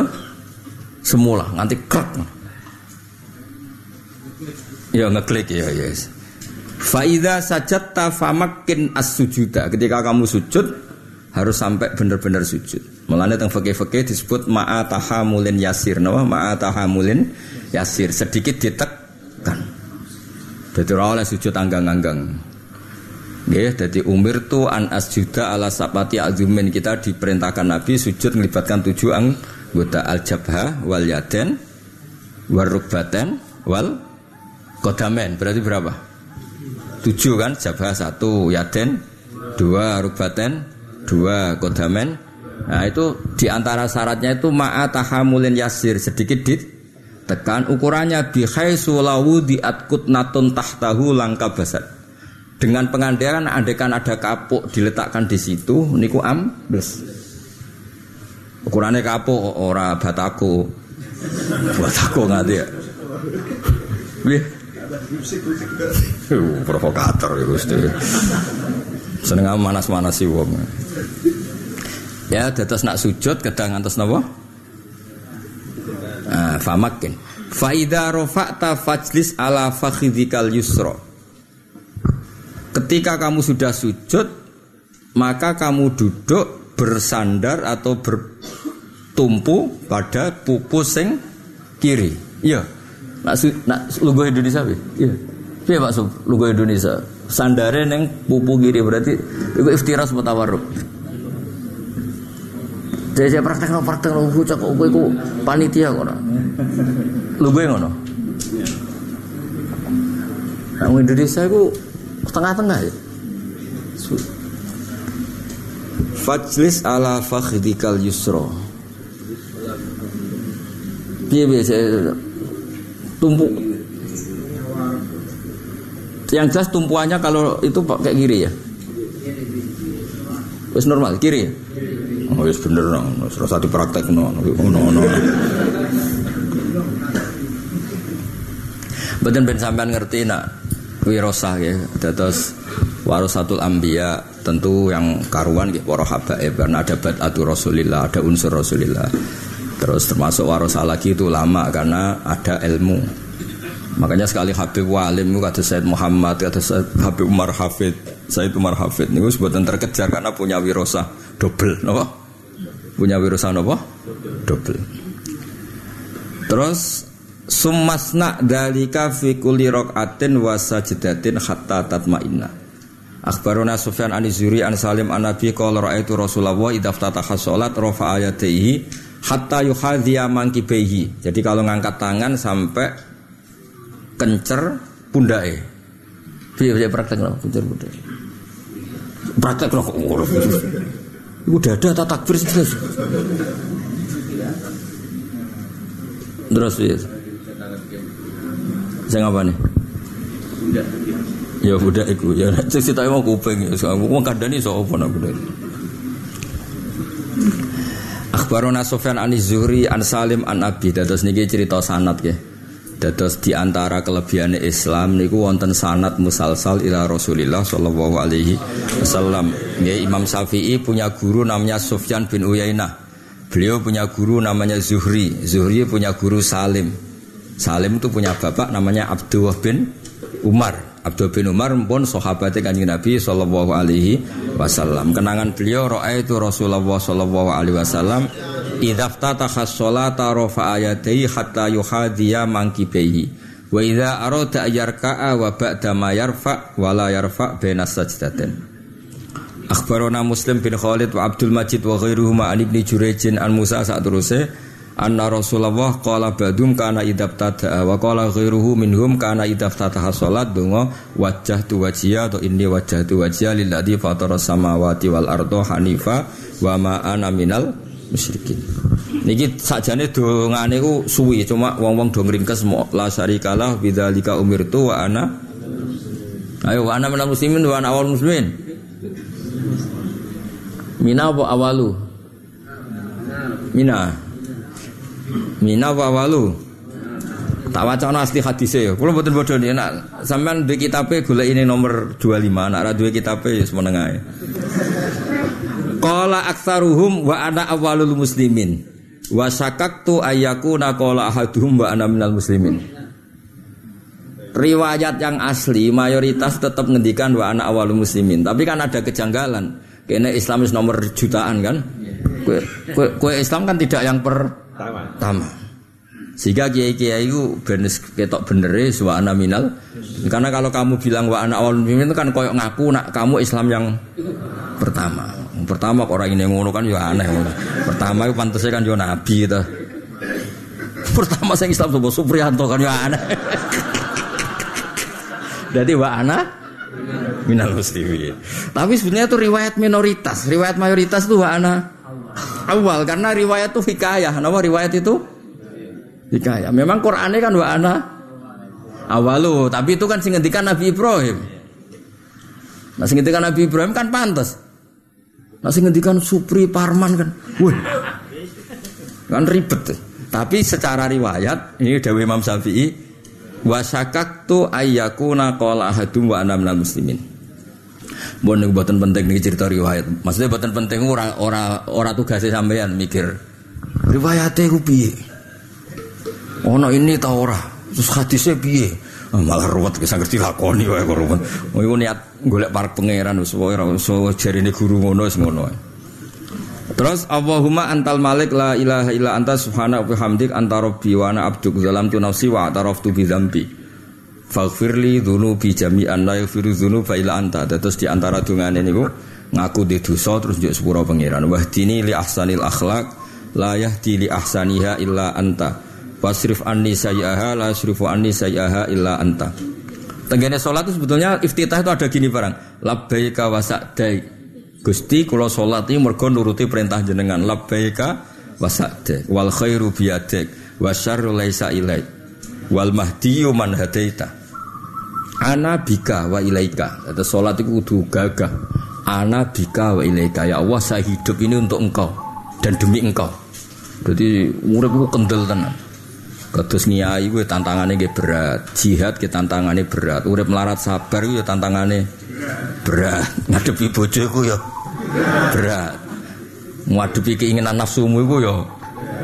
semula nganti krek Ya ngeklik ya yes. Faida sajatta famakin as sujuda. Ketika kamu sujud harus sampai benar-benar sujud. Mulanya tentang fakih-fakih disebut ma'a tahamulin yasir. Nama ma'a tahamulin yasir. Sedikit ditekan. Jadi oleh sujud anggang-anggang. Ya, jadi umir tu an asjuda ala sapati azumin kita diperintahkan Nabi sujud melibatkan tujuh anggota al jabha wal yaden warukbaten wal Kodamen berarti berapa? Tujuh kan? Jabah satu, Yaden dua, Rubaten dua, Kodamen. Nah itu di antara syaratnya itu ma'a tahamulin yasir sedikit dit tekan ukurannya bihai sulawu diatkut natun tahtahu langka basat dengan pengandaian andekan ada kapuk diletakkan di situ niku ambles ukurannya kapuk ora batako batako nggak ya provokator ya Gusti. Seneng manas-manas sih wong. Ya, dados nak sujud kedang ngantos napa? Ah, famakin. Faida rofa'ta fajlis ala fakhidikal yusra. Ketika kamu sudah sujud, maka kamu duduk bersandar atau bertumpu pada pupus sing kiri. Iya. Nak nak lugu Indonesia bi? Iya. Iya Pak Sub, lugu Indonesia. Sandare neng pupu kiri berarti itu iftiras mutawarruk. Jadi saya praktek no praktek no bocah kok gue ku panitia kok. Lugu ngono. Nah, Indonesia itu tengah-tengah ya. Fajlis ala fakhdikal yusro. Piye biasa tumpuk. Yang jelas tumpuannya kalau itu pakai kiri ya? Wis normal kiri ya? Oh wis bener no. Terus satu praktek no. No no Betul ben sampean ngerti nak wirosah ya terus warasatul ambia tentu yang karuan gitu para habaib karena ada batatu rasulillah ada unsur rasulillah Terus termasuk warasa lagi itu lama karena ada ilmu. Makanya sekali Habib Walim kata Said Muhammad, kata Said Habib Umar Hafid, Said Umar Hafid itu sebutan terkejar karena punya wirosa double, nopo? Punya wirosa nopo? Double. Terus sumasna dalika fi kulli rakaatin wa sajdatin hatta tatma'inna. Akhbaruna Sufyan an Zuri an Salim an Nabi qala raaitu Rasulullah idza ftataha shalat rafa ayatihi hatta yuhadhiya mangkibaihi. Jadi kalau ngangkat tangan sampai kencer pundake. Piye piye praktek lho, kencer pundake. Praktek lho kok ngono. Iku dada tak takbir jelas. Terus ya. Saya apa nih? Ya budak iku ya cerita mau kuping ya aku wong kandhani sapa nak budak. Akhbarona Sofyan an Zuhri an Salim an Abi dados niki cerita sanad nggih. Dados di antara kelebihan Islam niku wonten sanad musalsal ila Rasulillah sallallahu alaihi wasallam. Nggih Imam Syafi'i punya guru namanya Sufyan bin Uyainah. Beliau punya guru namanya Zuhri. Zuhri punya guru Salim. Salim itu punya bapak namanya Abdullah bin Umar. Abdul bin Umar pun sahabatnya kanjeng Nabi Sallallahu Alaihi Wasallam. Kenangan beliau roa itu Rasulullah Sallallahu Alaihi Wasallam. Idza ftataha sholata rafa ayatihi hatta yuhadiya mangkibehi. Wa idza arada yarka'a wa ba'da ma yarfa wa la yarfa baina sajdatin. Akhbarona Muslim bin Khalid wa Abdul Majid wa ghairuhuma an Ibni Jurejin an Musa saat terusnya anna Rasulullah qala badum kana idab tada wa qala ghairuhu minhum kana idab tataha salat donga wajah tu wajhiya atau inni wajah tu wajhiya lilladzi fatara samawati wal ardo hanifa wa ma ana minal musyrikin. Niki sakjane dongane ku suwi cuma wong-wong do ngringkes la syarikalah bidzalika umirtu wa ana. Ayo wa ana minal muslimin wa ana awal muslimin. Mina apa awalu? Mina Mina wa walu. Tak wacana asli hadise ya. Kula mboten bodho nek nak sampean duwe kitabe golek ini nomor 25, nak ra duwe kitabe ya semeneng ae. Qala aktsaruhum wa ana awalul muslimin. Wa syakaktu ayyakuna qala ahaduhum wa ana minal muslimin. Riwayat yang asli mayoritas tetap ngendikan wa ana awalul muslimin, tapi kan ada kejanggalan. Kene Islamis nomor jutaan kan? Kue, kue, kue Islam kan tidak yang per Tama. Sehingga kiai-kiai itu benes ketok bener wa ana minal. Karena kalau kamu bilang wa ana awal mimin itu kan koyok ngaku nak kamu Islam yang pertama. Pertama orang ini ngono kan ya aneh. Pertama itu pantasnya kan yo nabi gitu. Pertama saya Islam sobo Supriyanto kan ya aneh. Jadi wa ana minal muslimin. Tapi sebenarnya itu riwayat minoritas, riwayat mayoritas itu wa ana awal karena riwayat itu hikayah. Nama riwayat itu hikayah. Memang Qurannya kan wa ana awalu, tapi itu kan sing Nabi Ibrahim. Nah sing Nabi Ibrahim kan pantas. Nah sing Supri Parman kan. Wih. Kan ribet. Tapi secara riwayat ini Dewi Imam Syafi'i wasakaktu ayyakuna qala ahadum wa ana minal muslimin. Bon niku boten penting nih cerita riwayat. Maksudnya boten penting ora ora ora tugasnya sampean mikir riwayatnya ku piye. Ono ini ta ora? Terus hadisnya piye? Oh, malah ruwet bisa ngerti lakoni wae kok ruwet. Oh iku niat golek para pangeran wis wae ora jarine guru ngono wis ngono. Terus Allahumma antal malik la ilaha illa anta subhana wa bihamdik anta rabbi wa ana abduk zalamtu nafsi wa ataraftu bi dzambi. Faghfirli dzunubi jami'an la yaghfiru dzunuba illa anta. Terus di antara dungane niku ngaku di dosa terus njuk sepuro pangeran. Wahdini li ahsanil akhlak la yahdi li ahsaniha illa anta. Wasrif anni sayyaha la yasrifu anni sayyaha illa anta. Tenggene salat itu sebetulnya iftitah itu ada gini barang. Labbaika wa. Gusti kula salat iki mergo nuruti perintah jenengan. Labbaika wa. Wal khairu biyadik wa syarru laisa ilaik. Wal mahdiyu man hadaita ana bika wa ilaika. Atau sholat itu kudu gagah. Ana bika wa ilaika. Ya Allah saya hidup ini untuk engkau dan demi engkau. Jadi urip itu kendel tenan. Kados gue tantangannya gue berat, jihad gue tantangannya berat, urip melarat sabar gue tantangannya berat, ngadepi bojoku ya berat, ngadepi keinginan nafsumu gue ya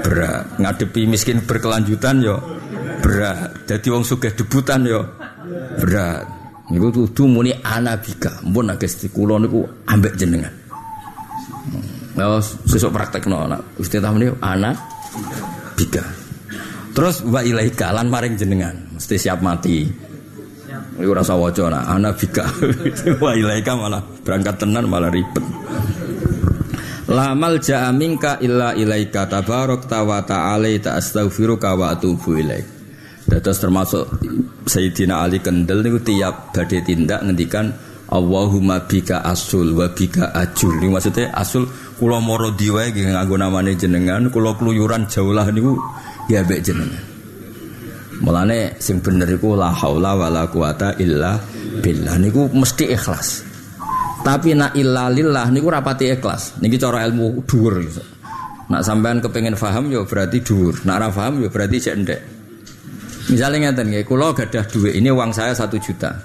berat, ngadepi miskin berkelanjutan ya berat, jadi wong sugih debutan ya berat. Niku tuh muni anabika. Mpun nek Gusti kula niku ambek jenengan. Ya sesuk praktekno nak Ustaz muni ana bika. Terus wa ilaika lan maring jenengan, mesti siap mati. Iku rasa waca nak ana bika. wa ilaika malah berangkat tenan malah ribet. Lamal ja'aminka illa ilaika tabarak wa ta'ala ta wa atubu ilaika. Dados termasuk Sayyidina Ali Kendel niku tiap badhe tindak ngendikan Allahumma bika asul wa bika ajul. Ini maksudnya asul kula moro diwae nggih nganggo namane jenengan, kula kluyuran jauh lah niku ya mbek jenengan. Mulane sing bener iku la haula wala quwata illa billah niku mesti ikhlas. Tapi nak illa lillah niku rapati ikhlas. Niki cara ilmu dhuwur. Nak sampean kepengen paham ya berarti dhuwur. Nak ora paham ya berarti cek ndek. Misalnya ngeten nggih, kula gadah duit ini uang saya satu juta.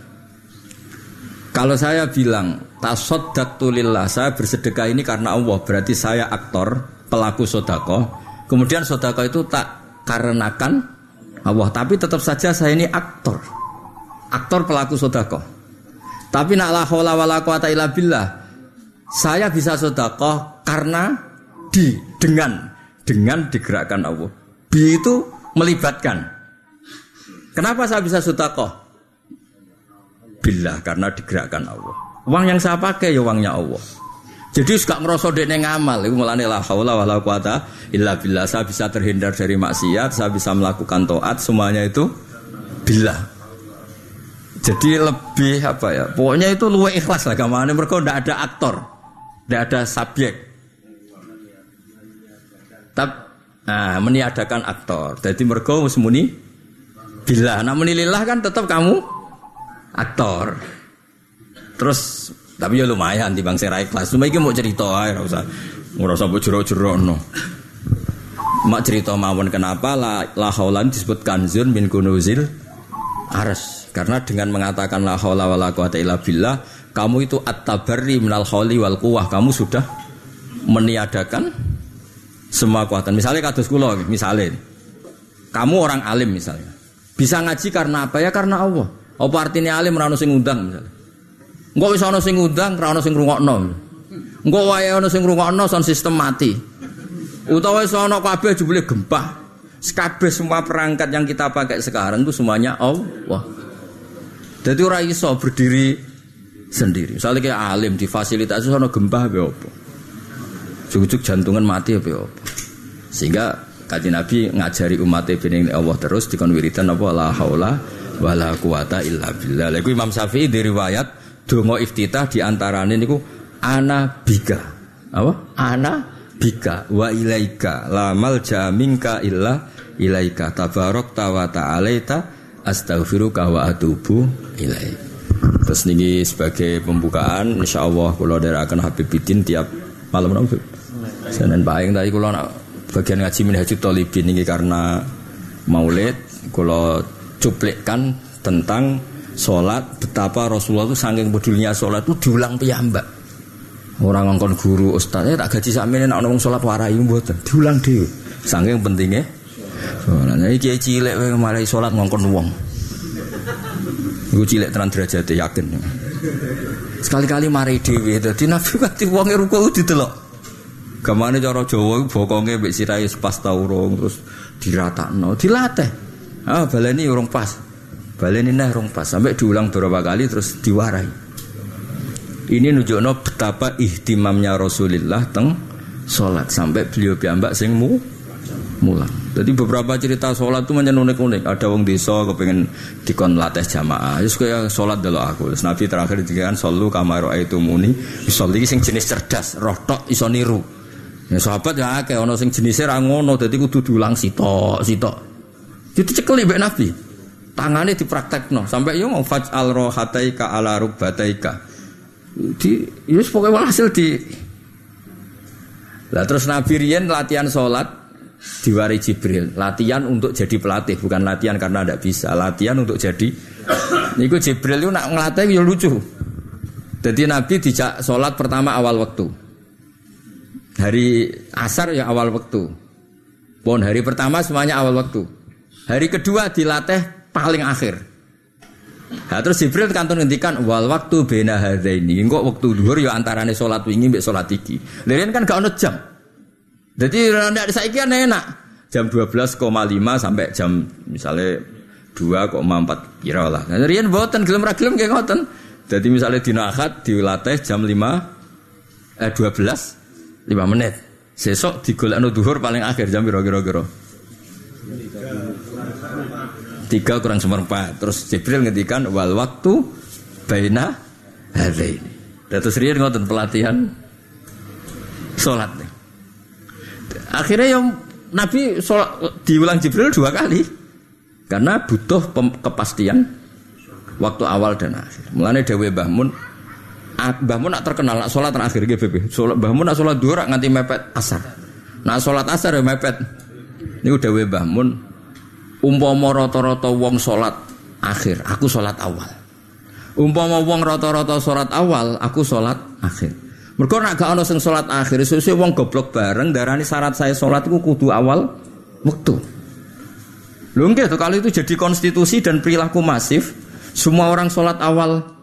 Kalau saya bilang tasoddaqtu lillah, saya bersedekah ini karena Allah, berarti saya aktor, pelaku sodako. Kemudian sodako itu tak karenakan Allah, tapi tetap saja saya ini aktor, aktor pelaku sodako. Tapi nak la haula illa billah, saya bisa sodako karena di dengan dengan digerakkan Allah. Bi itu melibatkan Kenapa saya bisa sutakoh? Bila karena digerakkan Allah. Uang yang saya pakai ya uangnya Allah. Jadi suka merosot dek ngamal, itu mulane la haula wala quwata illa billah. Saya bisa terhindar dari maksiat, saya bisa melakukan taat, semuanya itu bila. Jadi lebih apa ya? Pokoknya itu luwe ikhlas lah ke mana mereka tidak ada aktor, tidak ada subjek. Tapi nah, meniadakan aktor. Jadi mereka muni Bila. Namun lillah kan tetap kamu aktor. Terus tapi ya lumayan di bang serai kelas. Cuma ini mau cerita nggak usah. Nggak usah jero-jero no. Mak cerita mawon kenapa la, la haulan disebut kanzun min kunuzil aras. Karena dengan mengatakan la haula wala quwata illa billah kamu itu at-tabarri minal hauli wal quwah kamu sudah meniadakan semua kekuatan. Misalnya kados kula misalnya. Kamu orang alim misalnya bisa ngaji karena apa? Ya karena Allah. Apa artinya alim rano sing undang misalnya. Enggak bisa sing undang, rano sing rungokno. Enggak wae ono sing rungokno son sistem mati. Utawa iso ono kabeh jebule gempa. Kabeh semua perangkat yang kita pakai sekarang itu semuanya Allah. Jadi orang iso berdiri sendiri. Misalnya kayak alim fasilitas ono gempa apa apa. Cucuk jantungan mati apa apa. Sehingga Kaji Nabi ngajari umat ini Allah terus dikon wiridan apa la haula wala quwata illa billah. Lha Imam Syafi'i di riwayat donga iftitah di antarane niku ana bika. Apa? Ana bika wa ilaika la malja minka illa ilaika tabarok wa ta'alaita astaghfiruka wa atubu ilaik. Terus niki sebagai pembukaan insyaallah kula akan Habib Bidin tiap malam. Senin paing tadi kula nak bagian ngaji minhajut tolibin ini karena maulid kalau cuplikkan tentang sholat betapa Rasulullah itu saking pedulinya sholat itu diulang piyambak. Orang ngongkon guru ustaznya tak gaji ini nak ngomong sholat warai buat diulang dia saking pentingnya sholatnya ini kiai cilik malah sholat ngongkon uang gue cilik tenan derajat yakin. Sekali-kali mari dewi jadi nabi kati uangnya ruko ditelok Ke mana cara Jawa bokongnya mbek sirahe pas ta urung terus diratakno, dilatih. Ah baleni urung pas. Baleni nah urung pas sampai diulang beberapa kali terus diwarai. Ini nunjukno betapa ihtimamnya Rasulullah teng salat sampai beliau piambak sing mu mulang. Jadi beberapa cerita sholat itu macam unik-unik. Ada wong desa kepengen dikon latih jamaah. Terus kayak sholat dulu aku. Terus Nabi terakhir dikatakan solu kamaro itu muni. Solu sing jenis cerdas, rotok iso niru. Ya sahabat ya akeh ana sing jenise ra ngono dadi kudu diulang sitok. Jadi cekeli mbek Nabi. Tangane dipraktekno sampai yo mau faj'al rohataika ala rubbataika. Di ya pokoke hasil di Lah terus Nabi riyen latihan salat diwari Jibril, latihan untuk jadi pelatih, bukan latihan karena tidak bisa, latihan untuk jadi. Niku Jibril itu nak ngelatih ya lucu. Jadi Nabi dijak sholat pertama awal waktu. Hari asar ya awal waktu. Pon hari pertama semuanya awal waktu. Hari kedua dilatih paling akhir. Nah, terus Jibril kantun ngendikan wal waktu bena ini. Engkau waktu duhur ya antarane sholat wingi mbek sholat iki. Lirian kan gak ono jam. Jadi ndak saiki kan enak. Jam 12,5 sampai jam misalnya 2,4 kira lah. Nah, riyen boten gelem ra gelem nggih ngoten. Jadi misalnya dina Ahad dilatih jam 5 eh 12 lima menit. Sesok digolekno duhur paling akhir jam kira kira Tiga kurang seperempat. Terus Jibril ngetikan wal waktu baina ini. Terus Rian ngotot pelatihan nih. Akhirnya yang Nabi sholat, diulang Jibril dua kali. Karena butuh kepastian waktu awal dan akhir. Mulane Dewi Bahmun Mbah Mun nak terkenal nak sholat terakhir Mbah Sholat Mbah Mun nak sholat dua nganti mepet asar. Nak sholat asar ya mepet. Ini udah Mbah Mun umpama rata-rata wong sholat akhir, aku sholat awal. Umpama wong rata-rata sholat awal, aku sholat akhir. Mereka nak gak ono sing sholat akhir, sesuai wong goblok bareng darani syarat saya sholat itu kudu awal waktu. Lho tuh kalau itu jadi konstitusi dan perilaku masif, semua orang sholat awal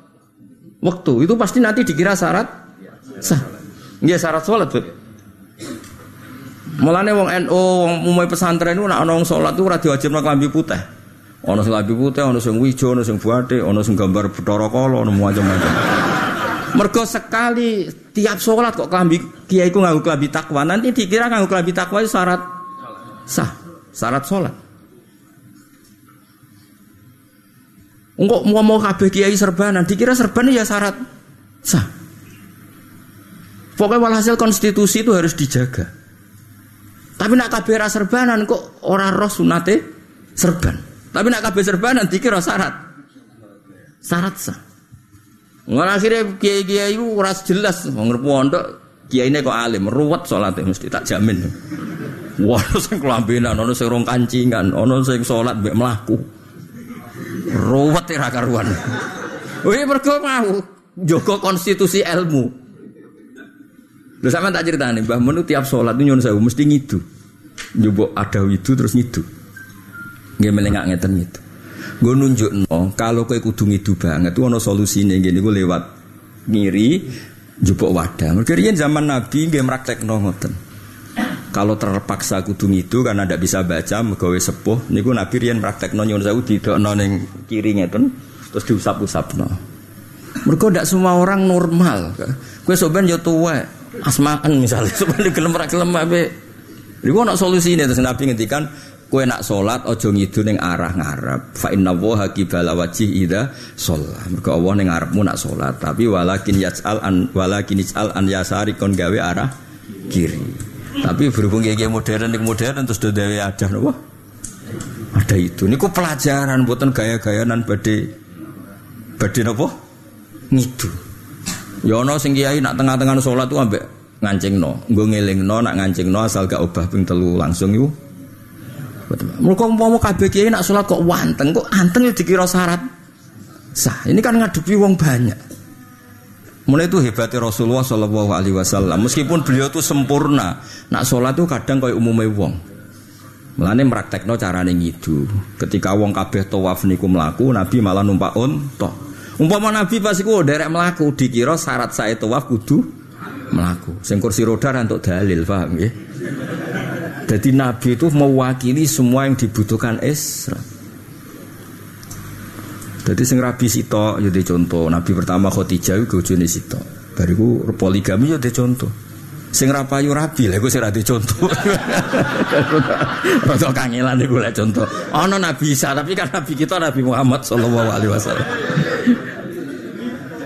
waktu itu pasti nanti dikira syarat sah. Nggih syarat sholat, Bu. Mulane wong NU, wong umum pesantren itu nak wong salat itu ora diwajibno klambi putih. Ana sing klambi putih, ana sing wijo, ana sing buate, ana sing gambar Bathara Kala, ana macam-macam. Mergo sekali tiap sholat kok klambi kiai ku nganggo klambi takwa, nanti dikira nganggo klambi takwa itu syarat sah, syarat sholat. Enggak mau mau kabeh kiai serbanan, dikira serban ya syarat sah. Pokoknya walhasil konstitusi itu harus dijaga. Tapi nak kabeh serbanan kok orang roh sunate serban. Tapi nak kabeh serbanan dikira syarat syarat sah. Nggak akhirnya kiai kiai itu ras jelas, ngerti pondok kiai ini kok alim, ruwet sholatnya mesti tak jamin. Wah, sing kelambinan, ono sing rong kancingan, ono sing sholat mbek melaku. Ruwet ora karuan. Wih mergo mau jaga konstitusi ilmu. Lho sama tak nih, Mbah Mun tiap sholat itu sewu mesti ngidu. Nyoba ada itu terus ngidu. Nggih melengak ngeten gitu. Gue nunjuk no, kalau kowe kudu ngidu banget, tuh ono solusine gini gue lewat ngiri, jupuk wadah. Mereka zaman Nabi nggih no ngoten. Kalau terpaksa kudu itu karena tidak bisa baca megawe sepuh niku Nabi riyen praktekno nyuwun sewu didokno ning kiri ngeten terus diusap-usapno. Mergo ndak semua orang normal. Kowe soben yo tuwa, asmaan misalnya soben gelem ra gelem ape. Niku ana solusine terus Nabi ngendikan kowe nak salat aja ngidu ning arah ngarep. Fa inna wa qibala wajhi idza shalla. Mergo Allah ning ngarepmu nak salat, tapi walakin yaj'al an walakin yaj'al an yasari kon gawe arah kiri. Tapi berhubung kayak modern, modern terus dari ada nopo. Ada itu. Niku pelajaran buatan gaya-gayanan badai badai nopo ngidu. Ya ono sing kiai nak tengah-tengah sholat tuh ambek ngancing no, gue ngeling no, nak ngancing no asal gak ubah ping telu langsung yuk. Mereka mau kabeh kiai nak sholat kok wanteng, kok anteng ya dikira syarat sah. Ini kan ngadepi wong banyak. Mulai itu hebatnya Rasulullah Shallallahu Alaihi Wasallam. Meskipun beliau itu sempurna, nak sholat itu kadang kayak umumnya wong. Mulane no cara ngidu. Ketika wong kabeh tawaf niku melaku, Nabi malah numpak unta. Umpama Nabi pas iku derek melaku, dikira syarat saya tawaf kudu melaku. Sing kursi roda untuk dalil, paham ya? Jadi Nabi itu mewakili semua yang dibutuhkan Islam. Jadi sing rabi sito jadi ya contoh. Nabi pertama Khadijah iku bojone sito. Bariku poligami ya contoh. Sing rapayu rabi lha iku sing ra contoh. Rada kangelan iku lek contoh. Ana Nabi Isa tapi kan Nabi kita Nabi Muhammad sallallahu alaihi wasallam.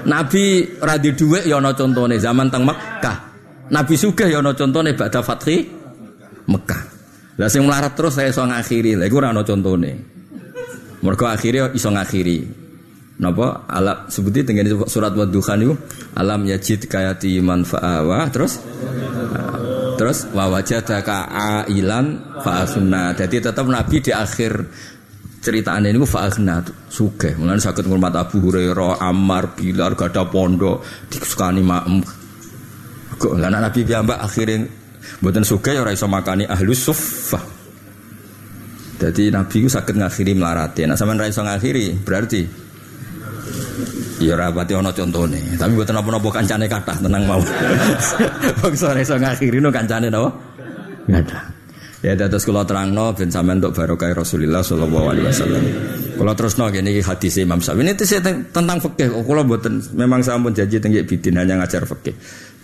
Nabi radi dhuwit ya ana contone zaman teng Mekah. Nabi sugih ya ana contone badha fathi Mekah. Lah sing melarat terus saya iso ngakhiri. Lha iku ora ana contone. Mereka akhirnya iso ngakhiri. Napa alam sebuti dengan surat wadduhan itu alam yajid kayati manfa'awa terus terus wawajadaka ailan fa'asuna. Jadi tetap Nabi di akhir ceritaan ini fa'asna suge. Mulane sakit ngurmat Abu Hurairah, Ammar, Bilar, gada pondok, disukani maem. Kok lah Nabi piyambak akhirnya mboten suge ya iso makani ahlus suffah. Jadi Nabi itu sakit ngakhiri melarati. Nah sama raiso ngakhiri berarti Ya rapati ono nih. Tapi buat napa-napa kancane kata tenang mau. Bangsa raiso ngakhiri no kancane napa? Enggak ada. Ya terus kalau terang no ben sampean untuk barokah Rasulullah Shallallahu Alaihi Wasallam. Kalau terus no gini hadis Imam Syafi'i ini tentang fikih. Kalau buatan memang saya pun janji tinggi bidin hanya ngajar fikih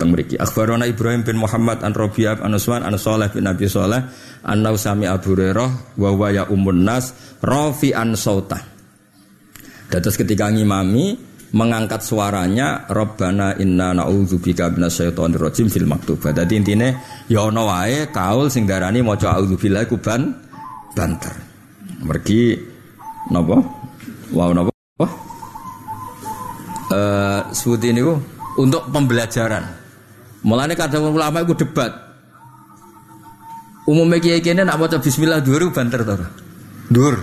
teng mriki. Akhbarana Ibrahim bin Muhammad an Rabi'ah an Usman an Saleh bin Abi Saleh an Nausami Abu Hurairah wa wa ya ummun nas rafi'an sauta. Dados ketika ngimami mengangkat suaranya Rabbana inna na'udzubika minasyaitonir rajim fil maktubah. Dadi intine ya ana wae kaul sing darani maca a'udzubillahi kuban banter. Mergi Napa? Wow napa? Wah. Eh sebuti ini untuk pembelajaran. Mulane kadang ulama itu debat. Umumnya kiai kiai nak baca Bismillah dulu banter tor. Dur.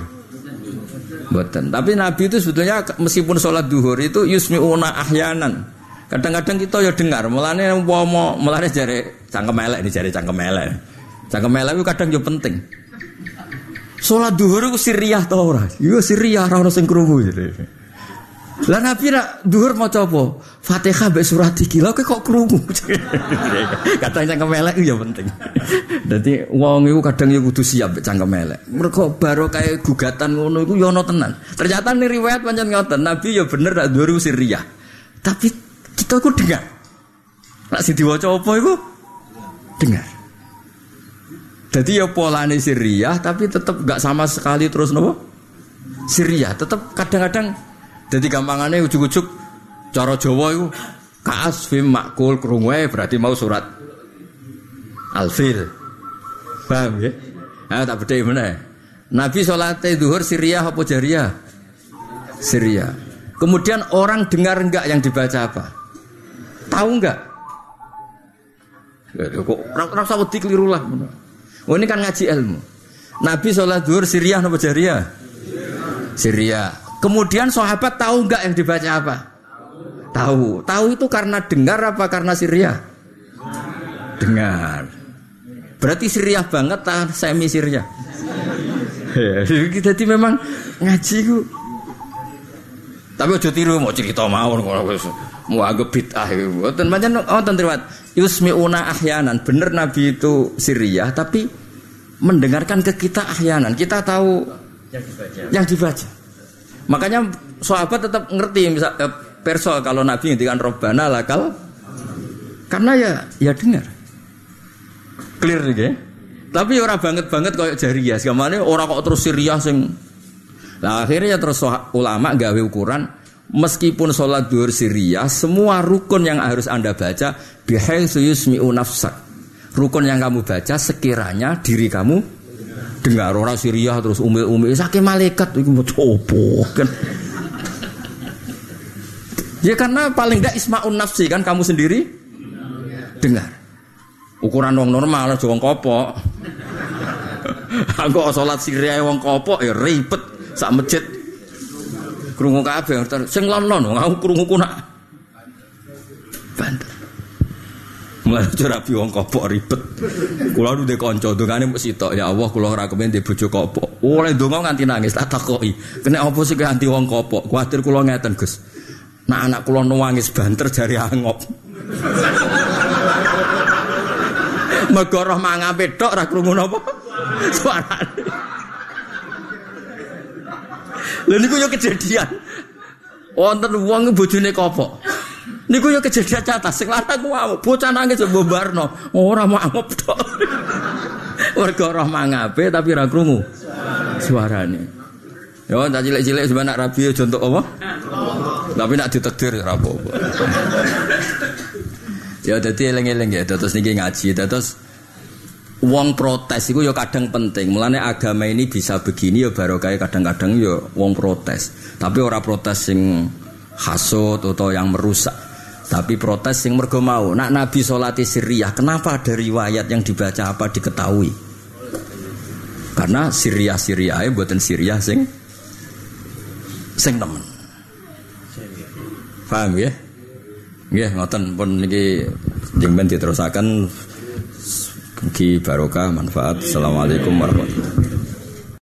Buatan. Tapi Nabi itu sebetulnya meskipun sholat duhur itu yusmiuna ahyanan. Kadang-kadang kita ya dengar. Mulane mau mulane jare cangkem elek ini jare cangkem elek. Cangkem elek itu kadang yo penting. Sholat duhur itu siriah tau ora? Iya siriah ora ono sing krungu Lah Nabi nak duhur mau coba Fatihah mbek surat iki. Lah kok krungu. Kadang cangkem elek ya penting. Dadi wong iku kadang ya kudu siap mbek cangkem elek. Mergo gugatan ngono iku ya ono tenan. Ternyata nih riwayat pancen ngoten. Nabi ya bener nak duhur siriah. Tapi kita ku dengar. Nak sing diwaca apa? Dengar. Jadi ya polane siriah tapi tetap gak sama sekali terus nopo? Siriah tetap kadang-kadang jadi gampangannya ujuk-ujuk cara Jawa itu kaas fim makul krungu berarti mau surat alfil. Paham ya? Nah, tak beda mana? Nabi sholat duhur Syria apa Jariah? Syria. Kemudian orang dengar enggak yang dibaca apa? Tahu enggak? Kok rasa wedi keliru lah. Oh ini kan ngaji ilmu. Nabi sholat duhur Syria apa Jariah? Syria. Kemudian sahabat tahu nggak yang dibaca apa? Tahu. Tahu itu karena dengar apa karena Syria? Dengar. Berarti Syria banget tak semi Syria. Jadi memang ngaji ku. Tapi ojo tiru mau cerita mau agak bid'ah. Dan banyak oh terlihat yusmiuna ahyanan. Bener Nabi itu Syria tapi mendengarkan ke kita ahyanan. Kita tahu yang dibaca. Yang dibaca. Makanya sahabat tetap ngerti misal eh, perso kalau Nabi ngendikan robbana lakal karena ya ya dengar. Clear nih ya. Tapi orang banget banget kayak ya. Segamane orang kok terus Syria sing Nah akhirnya terus ulama gawe ukuran meskipun sholat duhur Syria semua rukun yang harus anda baca bihaitsu yusmi'u nafsak. Rukun yang kamu baca sekiranya diri kamu dengar. Orang Syria terus umil-umil sakit malaikat itu mau coba kan ya karena paling tidak ismaun nafsi kan kamu sendiri dengar. Ukuran wong normal aja wong kopok. Aku sholat Syria wong kopok ya ribet sak masjid krungu kabeh sing lon-lon aku krungu nak banter Mulai aja kopok ribet. Kula nu ndek kanca dongane mung sitok ya Allah kula ora kepen ndek bojo kopok. Oleh donga nganti nangis tak. Kena apa sih anti wong kopok? Kuwatir kula ngeten Gus. Nah anak kula nangis banter jari angop. Mergo roh mangape tok ora krungu napa? Suarane. Lha niku yo kejadian. Wonten wong bojone kopok. Niku yo kejadian catat sing lanang ku mau bocah nangis mbombarno. Ora mau amep tok. Warga ora mangape tapi ra krungu suarane. Yo tak cilik-cilik sebenarnya rabi aja untuk apa? Tapi nak ditakdir ora apa-apa. ya dadi eling-eling ya terus niki ngaji terus Wong protes itu ya kadang penting. Mulane agama ini bisa begini ya baru kayak kadang-kadang ya wong protes. Tapi orang protes sing hasut atau yang merusak. Tapi protes sing mergo mau. Nak Nabi solati Syria, kenapa ada riwayat yang dibaca apa diketahui? Karena Syria Syria ya buatan Syria sing sing temen. Paham ya? Nggih, ngoten pun niki jengben diterusaken mugi barokah manfaat. Assalamualaikum warahmatullahi